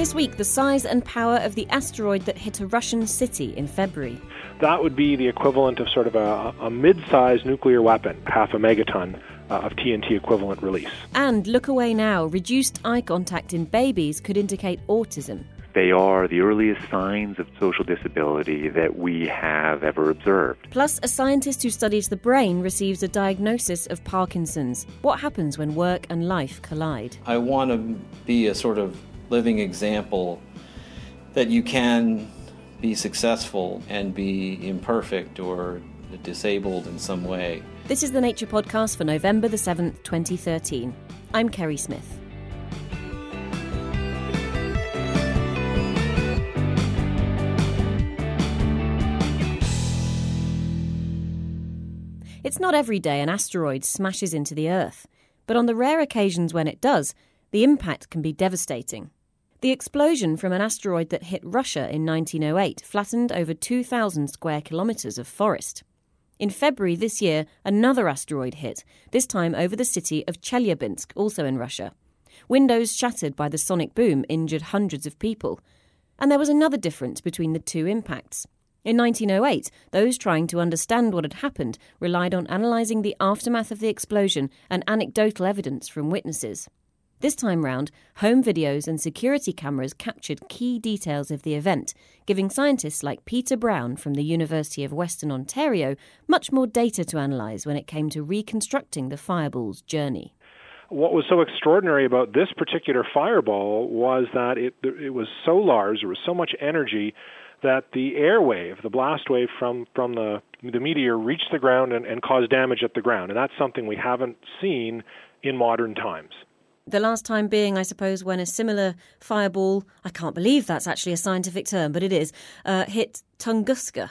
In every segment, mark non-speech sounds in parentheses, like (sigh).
This week, the size and power of the asteroid that hit a Russian city in February. That would be the equivalent of sort of a, a mid sized nuclear weapon, half a megaton uh, of TNT equivalent release. And look away now, reduced eye contact in babies could indicate autism. They are the earliest signs of social disability that we have ever observed. Plus, a scientist who studies the brain receives a diagnosis of Parkinson's. What happens when work and life collide? I want to be a sort of living example that you can be successful and be imperfect or disabled in some way. This is the Nature Podcast for November the 7th, 2013. I'm Kerri Smith. It's not every day an asteroid smashes into the Earth, but on the rare occasions when it does, the impact can be devastating. The explosion from an asteroid that hit Russia in 1908 flattened over 2,000 square kilometres of forest. In February this year, another asteroid hit, this time over the city of Chelyabinsk, also in Russia. Windows shattered by the sonic boom injured hundreds of people. And there was another difference between the two impacts. In 1908, those trying to understand what had happened relied on analysing the aftermath of the explosion and anecdotal evidence from witnesses. This time round, home videos and security cameras captured key details of the event, giving scientists like Peter Brown from the University of Western Ontario much more data to analyse when it came to reconstructing the fireball's journey. What was so extraordinary about this particular fireball was that it, it was so large, there was so much energy that the air wave, the blast wave from, from the, the meteor reached the ground and, and caused damage at the ground. And that's something we haven't seen in modern times. The last time being, I suppose, when a similar fireball, I can't believe that's actually a scientific term, but it is, uh, hit Tunguska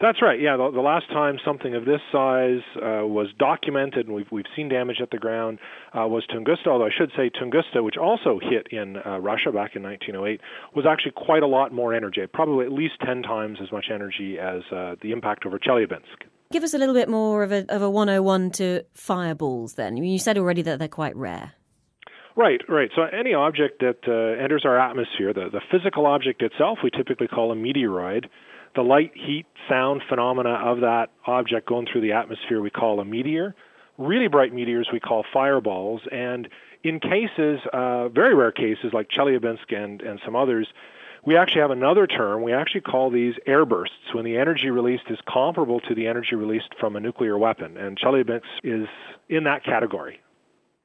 that's right. Yeah, the, the last time something of this size uh, was documented, and we've we've seen damage at the ground, uh, was Tunguska. Although I should say Tunguska, which also hit in uh, Russia back in 1908, was actually quite a lot more energy, probably at least 10 times as much energy as uh, the impact over Chelyabinsk. Give us a little bit more of a of a 101 to fireballs. Then you said already that they're quite rare. Right, right. So any object that uh, enters our atmosphere, the, the physical object itself, we typically call a meteoroid the light, heat, sound phenomena of that object going through the atmosphere we call a meteor. Really bright meteors we call fireballs. And in cases, uh, very rare cases like Chelyabinsk and, and some others, we actually have another term. We actually call these airbursts when the energy released is comparable to the energy released from a nuclear weapon. And Chelyabinsk is in that category.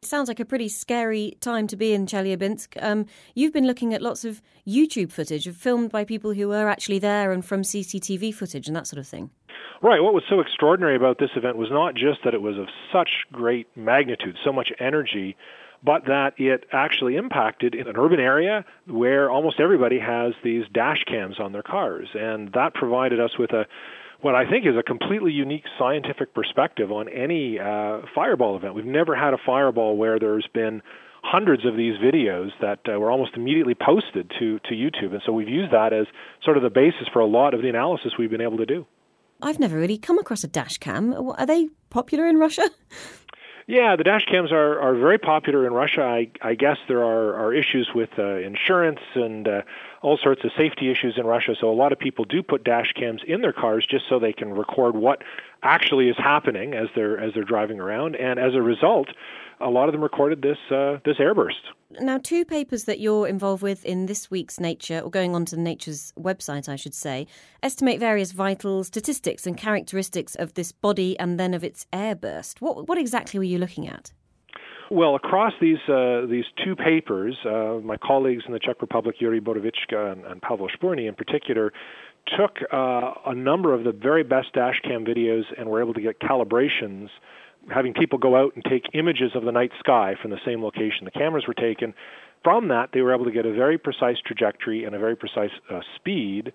Sounds like a pretty scary time to be in Chelyabinsk. Um, you've been looking at lots of YouTube footage filmed by people who were actually there and from CCTV footage and that sort of thing. Right. What was so extraordinary about this event was not just that it was of such great magnitude, so much energy, but that it actually impacted in an urban area where almost everybody has these dash cams on their cars. And that provided us with a what I think is a completely unique scientific perspective on any uh, fireball event. We've never had a fireball where there's been hundreds of these videos that uh, were almost immediately posted to, to YouTube. And so we've used that as sort of the basis for a lot of the analysis we've been able to do. I've never really come across a dash cam. Are they popular in Russia? (laughs) Yeah, the dash cams are, are very popular in Russia. I, I guess there are, are issues with uh, insurance and uh, all sorts of safety issues in Russia. So a lot of people do put dash cams in their cars just so they can record what actually is happening as they're as they're driving around. And as a result, a lot of them recorded this uh, this airburst. Now, two papers that you're involved with in this week's Nature, or going on to Nature's website, I should say, estimate various vital statistics and characteristics of this body and then of its airburst. What what exactly were you looking at? Well, across these uh, these two papers, uh, my colleagues in the Czech Republic, Yuri Borovicka and, and Pavel Spurny in particular, took uh, a number of the very best dashcam videos and were able to get calibrations, having people go out and take images of the night sky from the same location the cameras were taken. From that, they were able to get a very precise trajectory and a very precise uh, speed.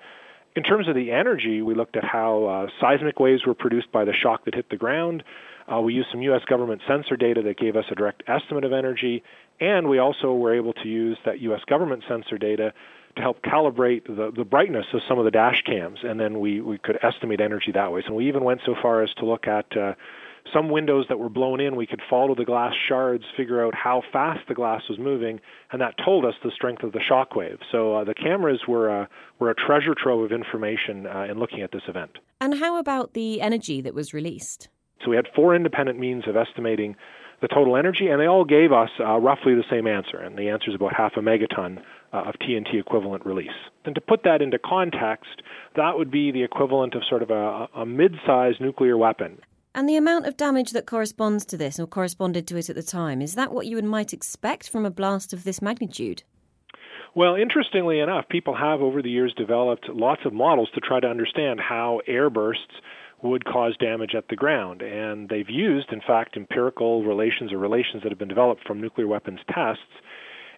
In terms of the energy, we looked at how uh, seismic waves were produced by the shock that hit the ground. Uh, we used some U.S. government sensor data that gave us a direct estimate of energy, and we also were able to use that U.S. government sensor data to help calibrate the, the brightness of some of the dash cams, and then we, we could estimate energy that way. So we even went so far as to look at uh, some windows that were blown in, we could follow the glass shards, figure out how fast the glass was moving, and that told us the strength of the shock wave. So uh, the cameras were a, were a treasure trove of information uh, in looking at this event. And how about the energy that was released? So we had four independent means of estimating the total energy, and they all gave us uh, roughly the same answer. And the answer is about half a megaton uh, of TNT equivalent release. And to put that into context, that would be the equivalent of sort of a, a mid sized nuclear weapon. And the amount of damage that corresponds to this or corresponded to it at the time, is that what you might expect from a blast of this magnitude? Well, interestingly enough, people have over the years developed lots of models to try to understand how airbursts would cause damage at the ground. And they've used, in fact, empirical relations or relations that have been developed from nuclear weapons tests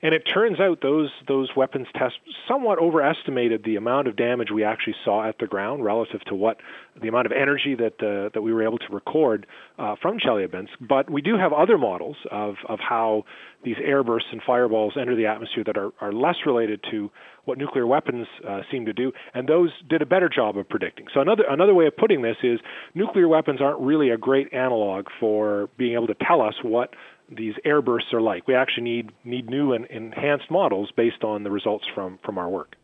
and it turns out those those weapons tests somewhat overestimated the amount of damage we actually saw at the ground relative to what the amount of energy that uh, that we were able to record uh, from Chelyabinsk. But we do have other models of of how these airbursts and fireballs enter the atmosphere that are, are less related to what nuclear weapons uh, seem to do, and those did a better job of predicting. So another another way of putting this is nuclear weapons aren't really a great analog for being able to tell us what these airbursts are like. We actually need need new and enhanced models based on the results from from our work.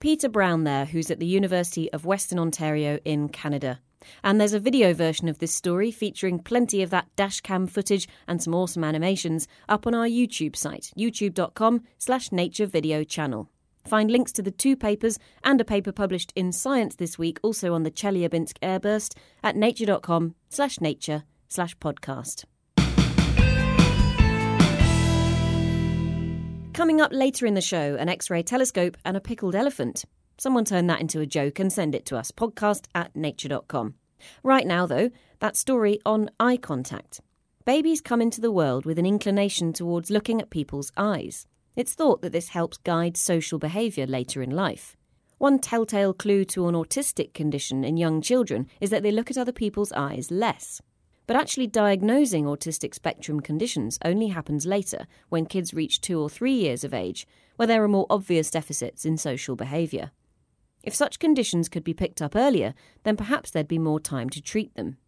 Peter Brown there, who's at the University of Western Ontario in Canada. And there's a video version of this story featuring plenty of that dashcam footage and some awesome animations up on our YouTube site, youtube.com slash nature video channel. Find links to the two papers and a paper published in Science this week, also on the Chelyabinsk airburst, at nature.com slash nature slash podcast. Coming up later in the show, an X ray telescope and a pickled elephant. Someone turn that into a joke and send it to us, podcast at nature.com. Right now, though, that story on eye contact. Babies come into the world with an inclination towards looking at people's eyes. It's thought that this helps guide social behaviour later in life. One telltale clue to an autistic condition in young children is that they look at other people's eyes less. But actually, diagnosing autistic spectrum conditions only happens later, when kids reach two or three years of age, where there are more obvious deficits in social behaviour. If such conditions could be picked up earlier, then perhaps there'd be more time to treat them.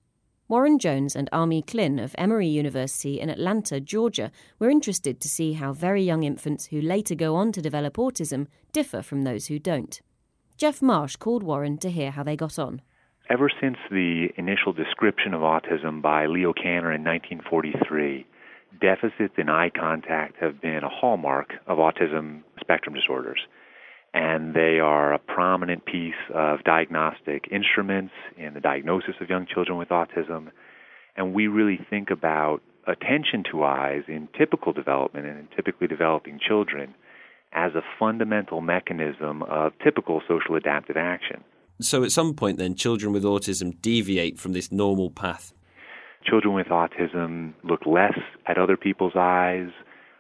Warren Jones and Ami Klin of Emory University in Atlanta, Georgia, were interested to see how very young infants who later go on to develop autism differ from those who don't. Geoff Marsh called Warren to hear how they got on. Ever since the initial description of autism by Leo Kanner in 1943, deficits in eye contact have been a hallmark of autism spectrum disorders. And they are a prominent piece of diagnostic instruments in the diagnosis of young children with autism. And we really think about attention to eyes in typical development and in typically developing children as a fundamental mechanism of typical social adaptive action. So at some point, then, children with autism deviate from this normal path. Children with autism look less at other people's eyes.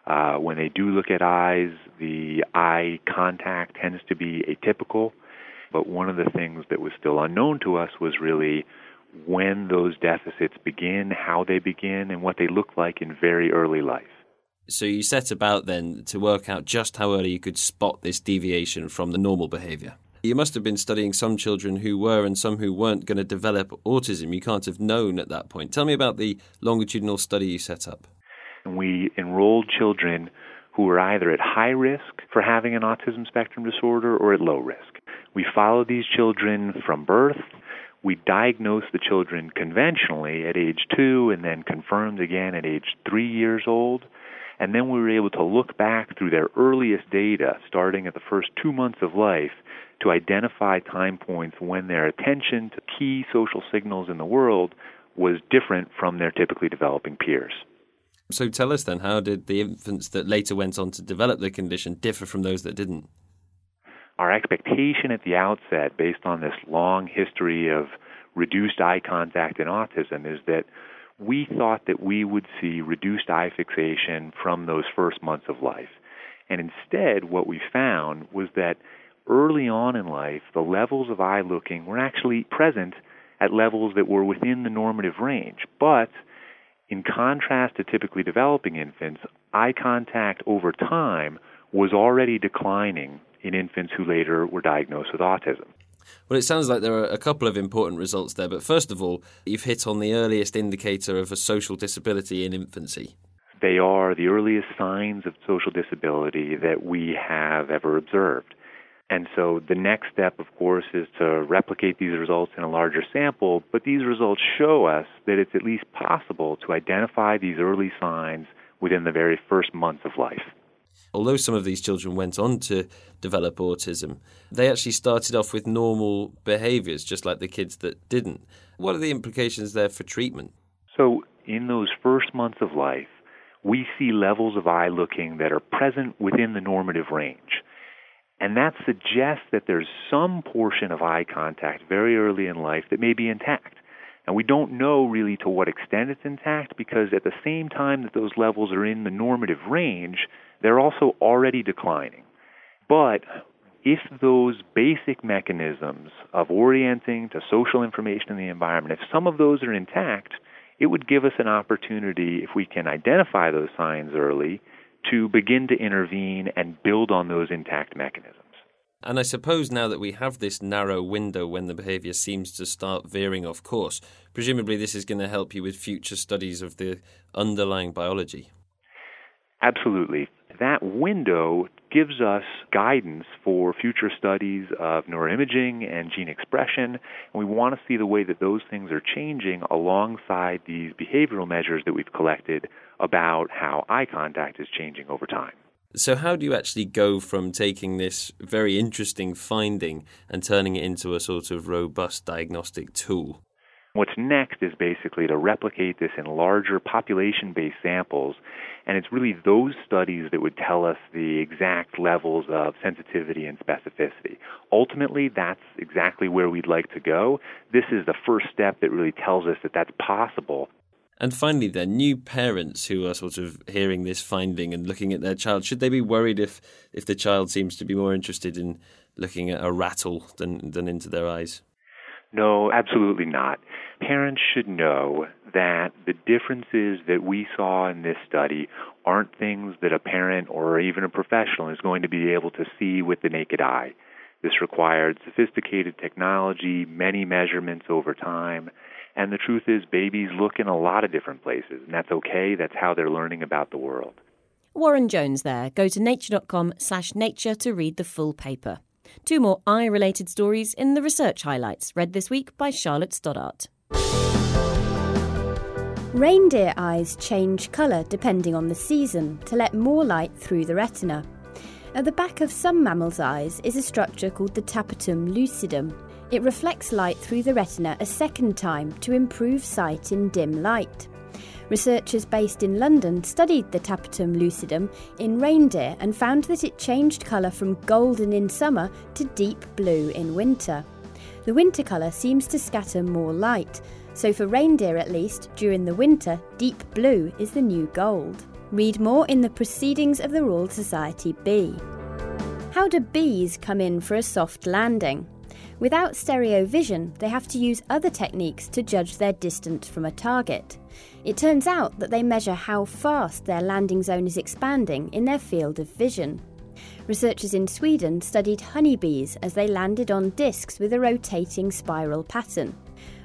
Uh, when they do look at eyes, the eye contact tends to be atypical. But one of the things that was still unknown to us was really when those deficits begin, how they begin, and what they look like in very early life. So you set about then to work out just how early you could spot this deviation from the normal behaviour. You must have been studying some children who were and some who weren't going to develop autism. You can't have known at that point. Tell me about the longitudinal study you set up. We enrolled children who were either at high risk for having an autism spectrum disorder or at low risk. We followed these children from birth. We diagnosed the children conventionally at age two and then confirmed again at age three years old. And then we were able to look back through their earliest data, starting at the first two months of life, to identify time points when their attention to key social signals in the world was different from their typically developing peers. So tell us then, how did the infants that later went on to develop the condition differ from those that didn't? Our expectation at the outset, based on this long history of reduced eye contact in autism, is that we thought that we would see reduced eye fixation from those first months of life. And instead, what we found was that early on in life, the levels of eye looking were actually present at levels that were within the normative range. But in contrast to typically developing infants, eye contact over time was already declining in infants who later were diagnosed with autism. Well, it sounds like there are a couple of important results there, but first of all, you've hit on the earliest indicator of a social disability in infancy. They are the earliest signs of social disability that we have ever observed. And so the next step, of course, is to replicate these results in a larger sample, but these results show us that it's at least possible to identify these early signs within the very first months of life. Although some of these children went on to develop autism, they actually started off with normal behaviors, just like the kids that didn't. What are the implications there for treatment? So, in those first months of life, we see levels of eye looking that are present within the normative range. And that suggests that there's some portion of eye contact very early in life that may be intact. And we don't know really to what extent it's intact because at the same time that those levels are in the normative range, they're also already declining. But if those basic mechanisms of orienting to social information in the environment, if some of those are intact, it would give us an opportunity, if we can identify those signs early, to begin to intervene and build on those intact mechanisms. And I suppose now that we have this narrow window when the behaviour seems to start veering off course, presumably this is going to help you with future studies of the underlying biology. Absolutely. That window gives us guidance for future studies of neuroimaging and gene expression, and we want to see the way that those things are changing alongside these behavioral measures that we've collected about how eye contact is changing over time. So, how do you actually go from taking this very interesting finding and turning it into a sort of robust diagnostic tool? What's next is basically to replicate this in larger population based samples, and it's really those studies that would tell us the exact levels of sensitivity and specificity. Ultimately, that's exactly where we'd like to go. This is the first step that really tells us that that's possible. And finally, then, new parents who are sort of hearing this finding and looking at their child, should they be worried if, if the child seems to be more interested in looking at a rattle than, than into their eyes? No, absolutely not. Parents should know that the differences that we saw in this study aren't things that a parent or even a professional is going to be able to see with the naked eye. This required sophisticated technology, many measurements over time, and the truth is, babies look in a lot of different places, and that's okay. That's how they're learning about the world. Warren Jones there. Go to nature.com slash nature to read the full paper. Two more eye related stories in the research highlights, read this week by Charlotte Stoddart. Reindeer eyes change colour depending on the season to let more light through the retina. At the back of some mammals' eyes is a structure called the tapetum lucidum. It reflects light through the retina a second time to improve sight in dim light. Researchers based in London studied the tapetum lucidum in reindeer and found that it changed colour from golden in summer to deep blue in winter. The winter colour seems to scatter more light, so for reindeer at least, during the winter, deep blue is the new gold. Read more in the Proceedings of the Royal Society B. How do bees come in for a soft landing? Without stereo vision, they have to use other techniques to judge their distance from a target. It turns out that they measure how fast their landing zone is expanding in their field of vision. Researchers in Sweden studied honeybees as they landed on discs with a rotating spiral pattern.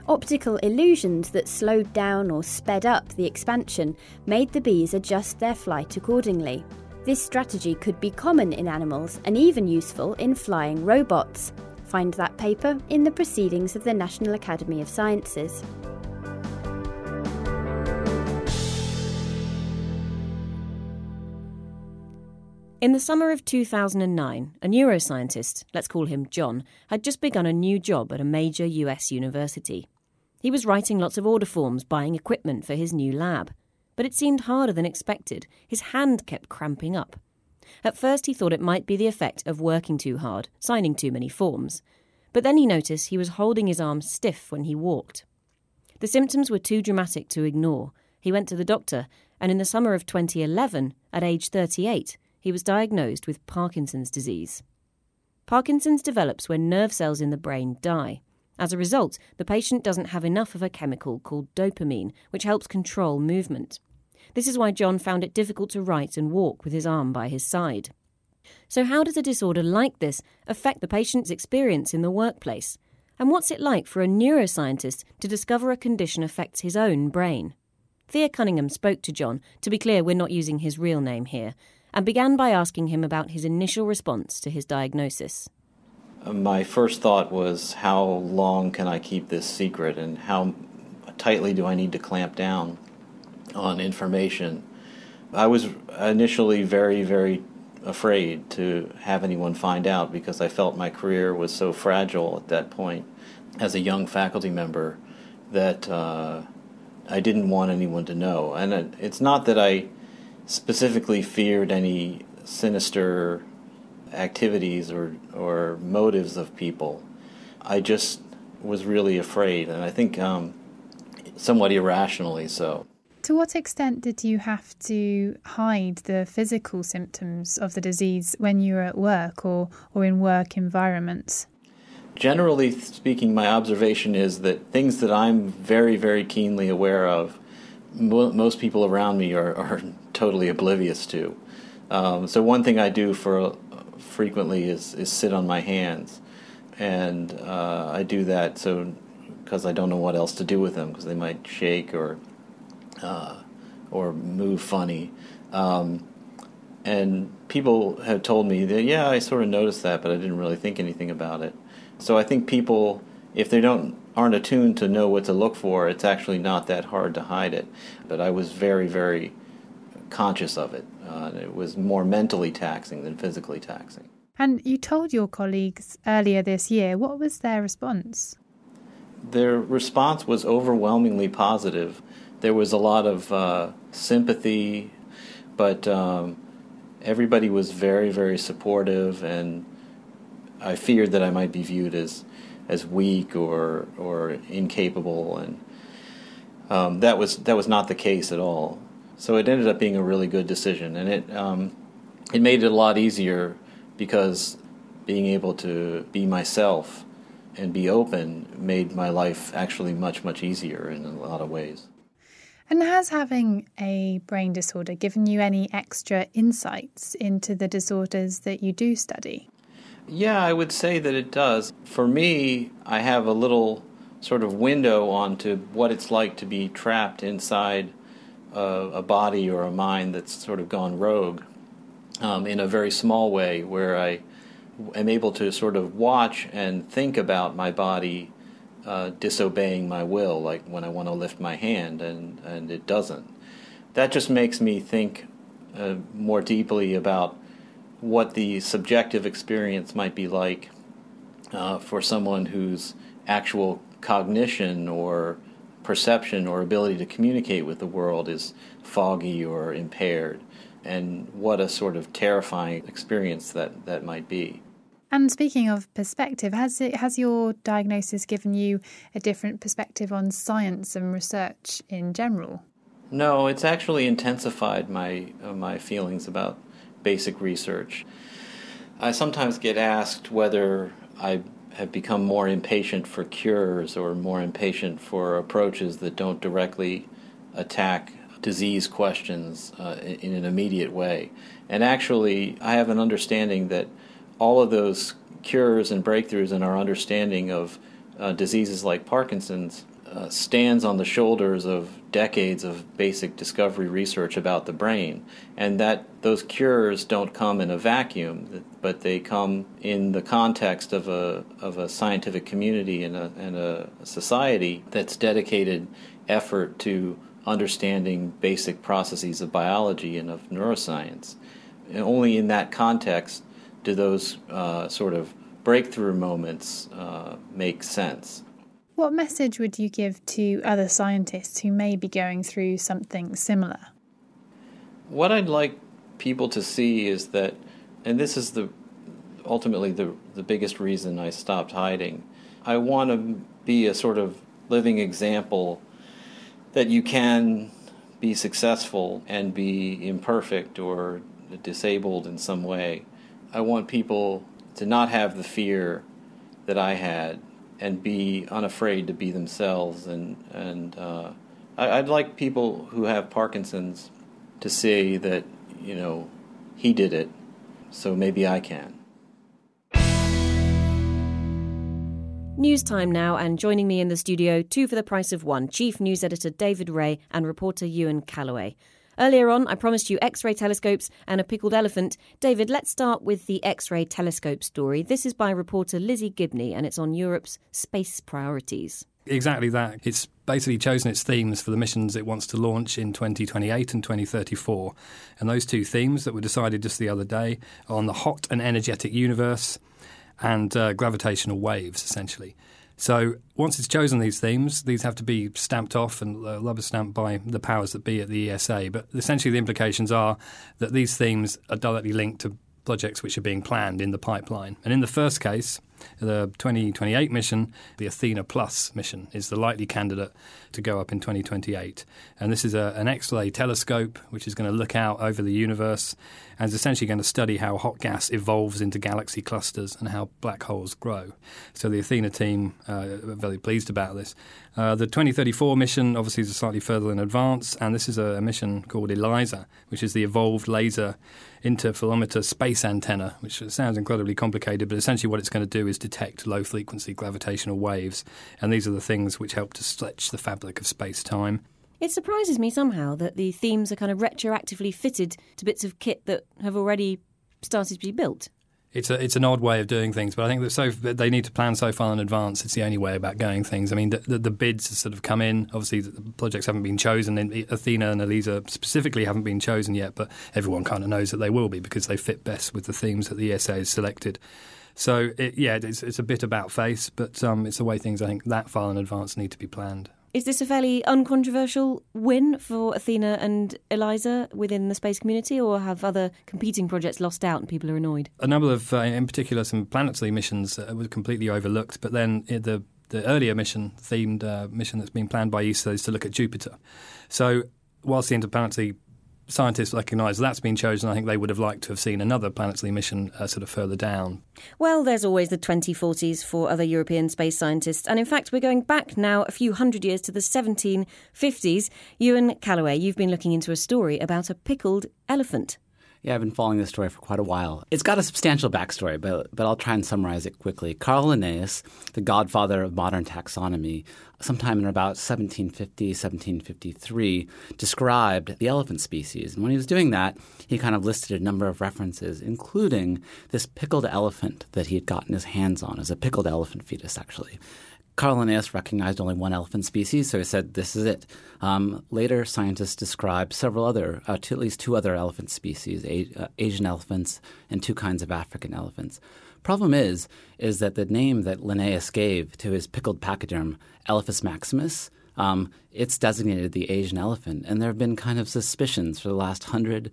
Optical illusions that slowed down or sped up the expansion made the bees adjust their flight accordingly. This strategy could be common in animals and even useful in flying robots. Find that paper in the Proceedings of the National Academy of Sciences. In the summer of 2009, a neuroscientist, let's call him John, had just begun a new job at a major US university. He was writing lots of order forms, buying equipment for his new lab. But it seemed harder than expected. His hand kept cramping up. At first, he thought it might be the effect of working too hard, signing too many forms. But then he noticed he was holding his arm stiff when he walked. The symptoms were too dramatic to ignore. He went to the doctor, and in the summer of 2011, at age 38, he was diagnosed with Parkinson's disease. Parkinson's develops when nerve cells in the brain die. As a result, the patient doesn't have enough of a chemical called dopamine, which helps control movement. This is why John found it difficult to write and walk with his arm by his side. So, how does a disorder like this affect the patient's experience in the workplace? And what's it like for a neuroscientist to discover a condition affects his own brain? Thea Cunningham spoke to John, to be clear, we're not using his real name here, and began by asking him about his initial response to his diagnosis. Uh, my first thought was, how long can I keep this secret, and how tightly do I need to clamp down on information? I was initially very, very afraid to have anyone find out because I felt my career was so fragile at that point as a young faculty member that uh, I didn't want anyone to know. And it's not that I specifically feared any sinister activities or, or motives of people. I just was really afraid, and I think um, somewhat irrationally so. To what extent did you have to hide the physical symptoms of the disease when you were at work or, or in work environments? Generally speaking, my observation is that things that I'm very, very keenly aware of, mo- most people around me are, are (laughs) totally oblivious to. Um, so, one thing I do for frequently is, is sit on my hands. And uh, I do that so because I don't know what else to do with them because they might shake or uh, or move funny. Um, and people have told me that, yeah, I sort of noticed that, but I didn't really think anything about it. So I think people, if they don't aren't attuned to know what to look for, it's actually not that hard to hide it. But I was very, very conscious of it. Uh, it was more mentally taxing than physically taxing. And you told your colleagues earlier this year. What was their response? Their response was overwhelmingly positive there was a lot of uh, sympathy, but um, everybody was very, very supportive, and I feared that I might be viewed as as weak or or incapable, and um, that was that was not the case at all. So it ended up being a really good decision, and it um, it made it a lot easier because being able to be myself and be open made my life actually much much easier in a lot of ways. And has having a brain disorder given you any extra insights into the disorders that you do study? Yeah, I would say that it does. For me, I have a little sort of window onto what it's like to be trapped inside a, body or a mind that's sort of gone rogue um, in a very small way, where I am able to sort of watch and think about my body uh, disobeying my will, like when I want to lift my hand and, and it doesn't. That just makes me think uh, more deeply about what the subjective experience might be like uh, for someone whose actual cognition or perception or ability to communicate with the world is foggy or impaired, and what a sort of terrifying experience that, that might be. And speaking of perspective, has it has your diagnosis given you a different perspective on science and research in general? No, it's actually intensified my uh, my feelings about basic research. I sometimes get asked whether I have become more impatient for cures or more impatient for approaches that don't directly attack disease questions uh, in an immediate way. And actually, I have an understanding that all of those cures and breakthroughs in our understanding of uh, diseases like Parkinson's uh, stands on the shoulders of decades of basic discovery research about the brain, and that those cures don't come in a vacuum, but they come in the context of a of a scientific community and a, and a society that's dedicated effort to understanding basic processes of biology and of neuroscience. And only in that context do those uh, sort of breakthrough moments uh, make sense. What message would you give to other scientists who may be going through something similar? What I'd like people to see is that, and this is the ultimately the the biggest reason I stopped hiding. I want to be a sort of living example that you can be successful and be imperfect or disabled in some way. I want people to not have the fear that I had and be unafraid to be themselves. And, and uh, I, would like people who have Parkinson's to say that, you know, he did it. so maybe I can. News time now, and joining me in the studio, two for the price of one Chief News Editor David Ray and reporter Ewan Callaway. Earlier on, I promised you X ray telescopes and a pickled elephant. David, let's start with the X ray telescope story. This is by reporter Lizzie Gibney, and it's on Europe's space priorities. Exactly that. It's basically chosen its themes for the missions it wants to launch in 2028 and 2034. And those two themes that were decided just the other day are on the hot and energetic universe and uh, gravitational waves, essentially. So once it's chosen these themes, these have to be stamped off and rubber stamped by the powers that be at the ESA. But essentially, the implications are that these themes are directly linked to projects which are being planned in the pipeline. And in the first case, the 2028 mission, the Athena Plus mission, is the likely candidate to go up in 2028. And this is a, an X ray telescope which is going to look out over the universe and is essentially going to study how hot gas evolves into galaxy clusters and how black holes grow. So the Athena team uh, are very pleased about this. Uh, the 2034 mission obviously is slightly further in advance, and this is a, a mission called ELISA, which is the Evolved Laser Interferometer Space Antenna, which sounds incredibly complicated, but essentially what it's going to do is detect low frequency gravitational waves, and these are the things which help to stretch the fabric of space time. It surprises me somehow that the themes are kind of retroactively fitted to bits of kit that have already started to be built it's a it's an odd way of doing things, but I think that so they need to plan so far in advance. It's the only way about going things. I mean, the, the, the bids have sort of come in. Obviously, the projects haven't been chosen. And Athena and Elisa specifically haven't been chosen yet, but everyone kind of knows that they will be because they fit best with the themes that the ESA has selected. So it, yeah, it's, it's a bit about face, but um, it's the way things I think that far in advance need to be planned. Is this a fairly uncontroversial win for Athena and Elisa within the space community, or have other competing projects lost out and people are annoyed? A number of, uh, in particular, some planetary missions uh, were completely overlooked, but then the the earlier mission, themed uh, mission that's been planned by ESA, is to look at Jupiter. So, whilst the interplanetary scientists recognise that's been chosen. I think they would have liked to have seen another planetary mission uh, sort of further down. Well, there's always the 2040s for other European space scientists. And in fact, we're going back now a few hundred years to the 1750s. Ewan Callaway, you've been looking into a story about a pickled elephant. Yeah, I've been following this story for quite a while. It's got a substantial backstory, but, but I'll try and summarize it quickly. Carl Linnaeus, the godfather of modern taxonomy, sometime in about 1750, 1753, described the elephant species. And when he was doing that, he kind of listed a number of references, including this pickled elephant that he had gotten his hands on as a pickled elephant fetus, actually. Carl Linnaeus recognized only one elephant species, so he said, This is it. Um, later, scientists described several other, uh, at least two other elephant species a- uh, Asian elephants and two kinds of African elephants. Problem is, is that the name that Linnaeus gave to his pickled pachyderm, Elephas maximus, um, it's designated the Asian elephant. And there have been kind of suspicions for the last hundred,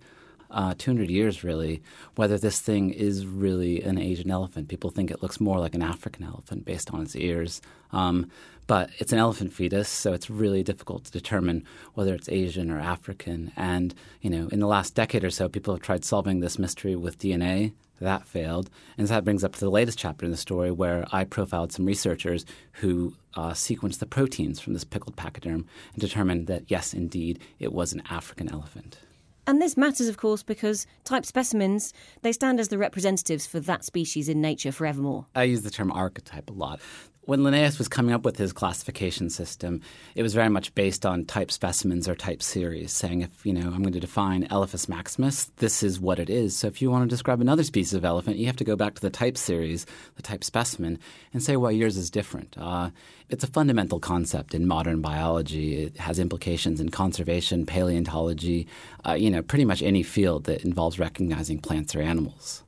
uh, 200 years, really, whether this thing is really an Asian elephant. People think it looks more like an African elephant based on its ears. Um, but it's an elephant fetus, so it's really difficult to determine whether it's Asian or African. And, you know, in the last decade or so, people have tried solving this mystery with DNA. That failed. And so that brings up to the latest chapter in the story where I profiled some researchers who uh, sequenced the proteins from this pickled pachyderm and determined that, yes, indeed, it was an African elephant. And this matters, of course, because type specimens, they stand as the representatives for that species in nature forevermore. I use the term archetype a lot when Linnaeus was coming up with his classification system, it was very much based on type specimens or type series, saying if, you know, I'm going to define Elephas maximus, this is what it is. So if you want to describe another species of elephant, you have to go back to the type series, the type specimen, and say why yours is different. Uh, it's a fundamental concept in modern biology. It has implications in conservation, paleontology, uh, you know, pretty much any field that involves recognizing plants or animals.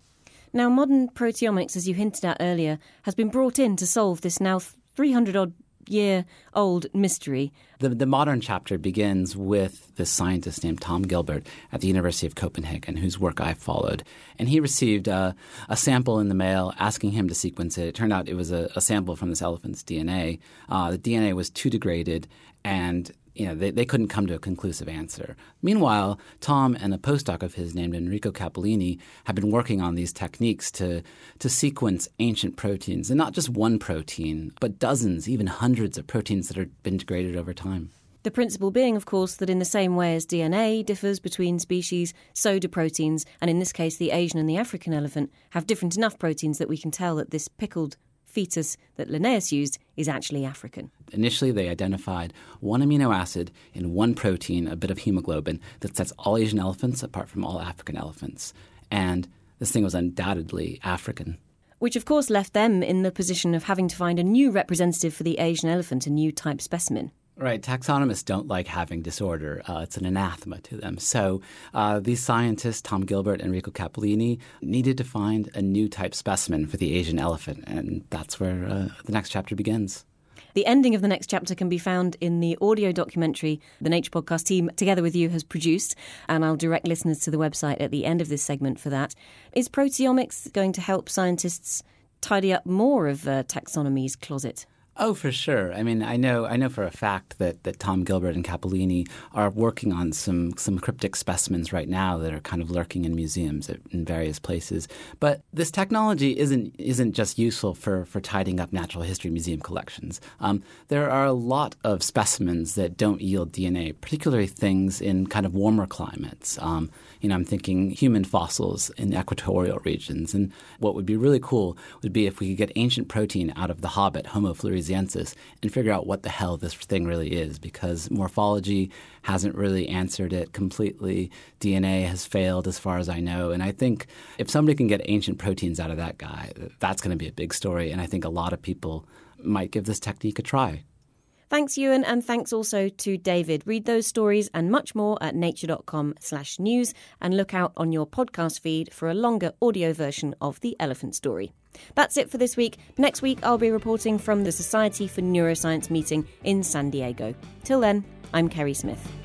Now, modern proteomics, as you hinted at earlier, has been brought in to solve this now 300 odd year old mystery. The, the modern chapter begins with this scientist named Tom Gilbert at the University of Copenhagen, whose work I followed. And he received uh, a sample in the mail asking him to sequence it. It turned out it was a, a sample from this elephant's DNA. Uh, the DNA was too degraded, and you know, they, they couldn't come to a conclusive answer. Meanwhile, Tom and a postdoc of his named Enrico Cappellini have been working on these techniques to, to sequence ancient proteins, and not just one protein, but dozens, even hundreds of proteins that have been degraded over time. The principle being, of course, that in the same way as DNA differs between species, so do proteins, and in this case, the Asian and the African elephant have different enough proteins that we can tell that this pickled fetus that Linnaeus used is actually African. Initially, they identified one amino acid in one protein, a bit of hemoglobin, that sets all Asian elephants apart from all African elephants. And this thing was undoubtedly African. Which, of course, left them in the position of having to find a new representative for the Asian elephant, a new type specimen. Right. Taxonomists don't like having disorder. Uh, it's an anathema to them. So uh, these scientists, Tom Gilbert, and Enrico Cappellini, needed to find a new type specimen for the Asian elephant. And that's where uh, the next chapter begins. The ending of the next chapter can be found in the audio documentary the Nature Podcast team, together with you, has produced, and I'll direct listeners to the website at the end of this segment for that. Is proteomics going to help scientists tidy up more of uh, taxonomy's closet? Oh, for sure. I mean, I know, I know for a fact that, that Tom Gilbert and Cappellini are working on some some cryptic specimens right now that are kind of lurking in museums in various places. But this technology isn't isn't just useful for for tidying up natural history museum collections. Um, there are a lot of specimens that don't yield DNA, particularly things in kind of warmer climates. Um, you know, I'm thinking human fossils in equatorial regions. And what would be really cool would be if we could get ancient protein out of the hobbit, Homo floresiensis, and figure out what the hell this thing really is, because morphology hasn't really answered it completely. DNA has failed, as far as I know. And I think if somebody can get ancient proteins out of that guy, that's going to be a big story. And I think a lot of people might give this technique a try. Thanks, Ewan, and thanks also to David. Read those stories and much more at nature.com slash news and look out on your podcast feed for a longer audio version of the elephant story. That's it for this week. Next week, I'll be reporting from the Society for Neuroscience meeting in San Diego. Till then, I'm Kerri Smith.